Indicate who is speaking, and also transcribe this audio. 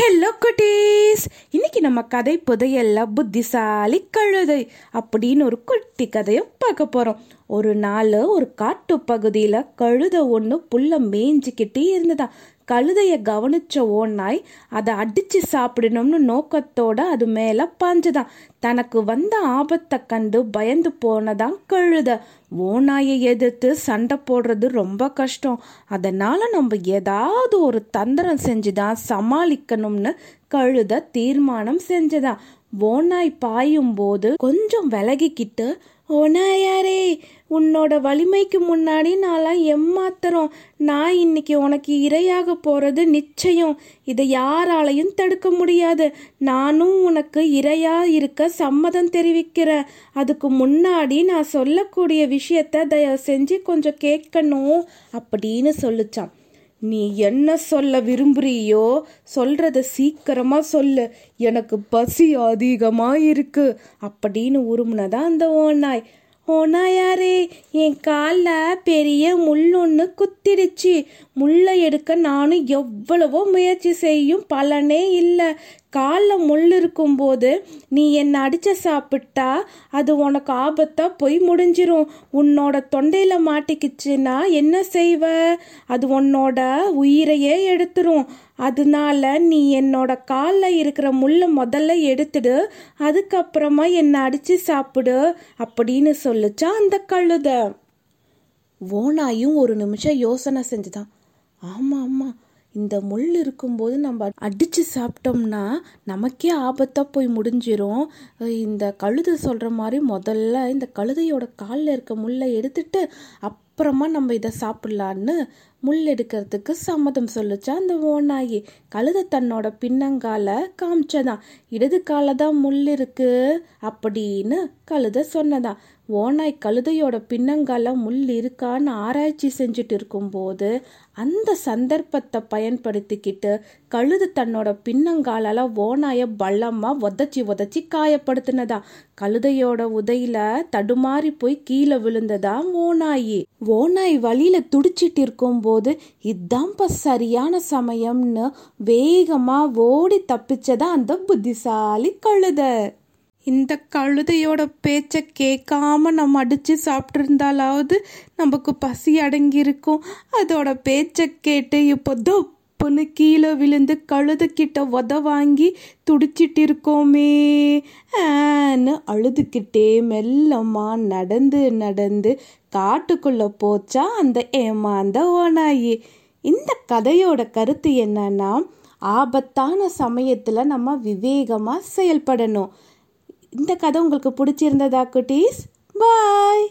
Speaker 1: Hello குட்டீஸ் இன்னைக்கு நம்ம கதை புதையல்ல புத்திசாலி கழுதை அப்படின்னு ஒரு குட்டி கதையை பார்க்க போறோம். ஒரு நாள் ஒரு காட்டு பகுதியில கழுதை ஒன்று புல்ல மேய்ஞ்சிக்கிட்டே இருந்ததா. கழுதைய கவனிச்ச ஓன்னாய் அதை அடிச்சு சாப்பிடணும்னு நோக்கத்தோட அது மேல பாஞ்சுதான். தனக்கு வந்த ஆபத்தை கண்டு பயந்து போனதான் கழுத. ஓநாயை எதிர்த்து சண்டை போடுறது ரொம்ப கஷ்டம். அதனால நம்ம ஏதாவது ஒரு தந்திரம் செஞ்சுதான் சமாளிக்கணும்னு கழுத தீர்மானம் செஞ்சதான் ஓனாய் பாயும் போது கொஞ்சம் விலகிக்கிட்டு ஓநாயாரே உன்னோட வலிமைக்கு முன்னாடி நான்லாம் எம்மாத்திரம் நான் இன்னைக்கு உனக்கு இரையாக போறது நிச்சயம். இதை யாராலையும் தடுக்க முடியாது. நானும் உனக்கு இரையா இருக்க சம்மதம் தெரிவிக்கிறேன். அதுக்கு முன்னாடி நான் சொல்லக்கூடிய விஷயத்த தயவு செஞ்சு கொஞ்சம் கேட்கணும் அப்படின்னு சொல்லுச்சான் நீ என்ன சொல்ல விரும்புறியோ சொல்றத சீக்கிரமா சொல்லு. எனக்கு பசி அதிகமா இருக்கு அப்படின்னு உருமுனதான் அந்த ஓநாய். ஓநாயாரே என் காலில் பெரிய முள் ஒன்று குத்திடுச்சு. முள்ளை எடுக்க நானும் எவ்வளவோ முயற்சி செய்யும் பலனே இல்லை. காலில் முள் இருக்கும்போது நீ என்னை அடிச்ச சாப்பிட்டா அது உனக்கு ஆபத்தாக போய் முடிஞ்சிரும். உன்னோட தொண்டையில் மாட்டிக்கிச்சுன்னா என்ன செய்வ? அது உன்னோட உயிரையே எடுத்துரும். அதனால நீ என்னோட காலில் இருக்கிற முள்ளை முதல்ல எடுத்துடு. அதுக்கப்புறமா என்னை அடித்து சாப்பிடு அப்படின்னு சொல்லுச்சா அந்த கழுதை. ஓனாயும் ஒரு நிமிஷம் யோசனை செஞ்சுதான். ஆமாம் ஆமாம் இந்த முள் இருக்கும்போது நம்ம அடித்து சாப்பிட்டோம்னா நமக்கே ஆபத்தாக போய் முடிஞ்சிரும். இந்த கழுதை சொல்கிற மாதிரி முதல்ல இந்த கழுதையோட காலில் இருக்க முள்ளை எடுத்துட்டு அப் அப்புறமா நம்ம இதை சாப்பிட்லான்னு முள் எடுக்கிறதுக்கு சம்மதம் சொல்லுச்சா அந்த ஓநாயி கழுத தன்னோட பின்னங்கால காமிச்சதான் இடது கால தான் முள் இருக்கு அப்படின்னு கழுதை சொன்னதான் ஓநாய் கழுதையோட பின்னங்கால முள் இருக்கான்னு ஆராய்ச்சி செஞ்சுட்டு இருக்கும்போது அந்த சந்தர்ப்பத்தை பயன்படுத்திக்கிட்டு கழுது தன்னோட பின்னங்காலால ஓநாய பள்ளமா உதச்சி உதச்சி காயப்படுத்தினதா. கழுதையோட உதையில தடுமாறி போய் கீழே விழுந்ததா ஓநாயி ஓநாய் வழியில் துடிச்சிட்டு இருக்கும்போது இதான்ப்பா சரியான சமயம்னு வேகமாக ஓடி தப்பிச்சதா அந்த புத்திசாலி கழுத? இந்த கழுதையோட பேச்சை கேட்காம நம்ம அடித்து சாப்பிட்ருந்தாலாவது நமக்கு பசி அடங்கியிருக்கும். அதோட பேச்சை கேட்டு இப்போ தொப்புன்னு கீழே விழுந்து கழுதுகிட்ட உத வாங்கி துடிச்சிட்டு இருக்கோமே ஆன்னு அழுதுகிட்டே மெல்லமா நடந்து நடந்து காட்டுக்குள்ள போச்சா அந்த ஏமாந்த ஓனாயி இந்த கதையோட கருத்து என்னன்னா ஆபத்தான சமயத்துல நம்ம விவேகமா செயல்படணும். இந்த கதை உங்களுக்கு பிடிச்சிருந்ததா குட்டீஸ்? பாய்!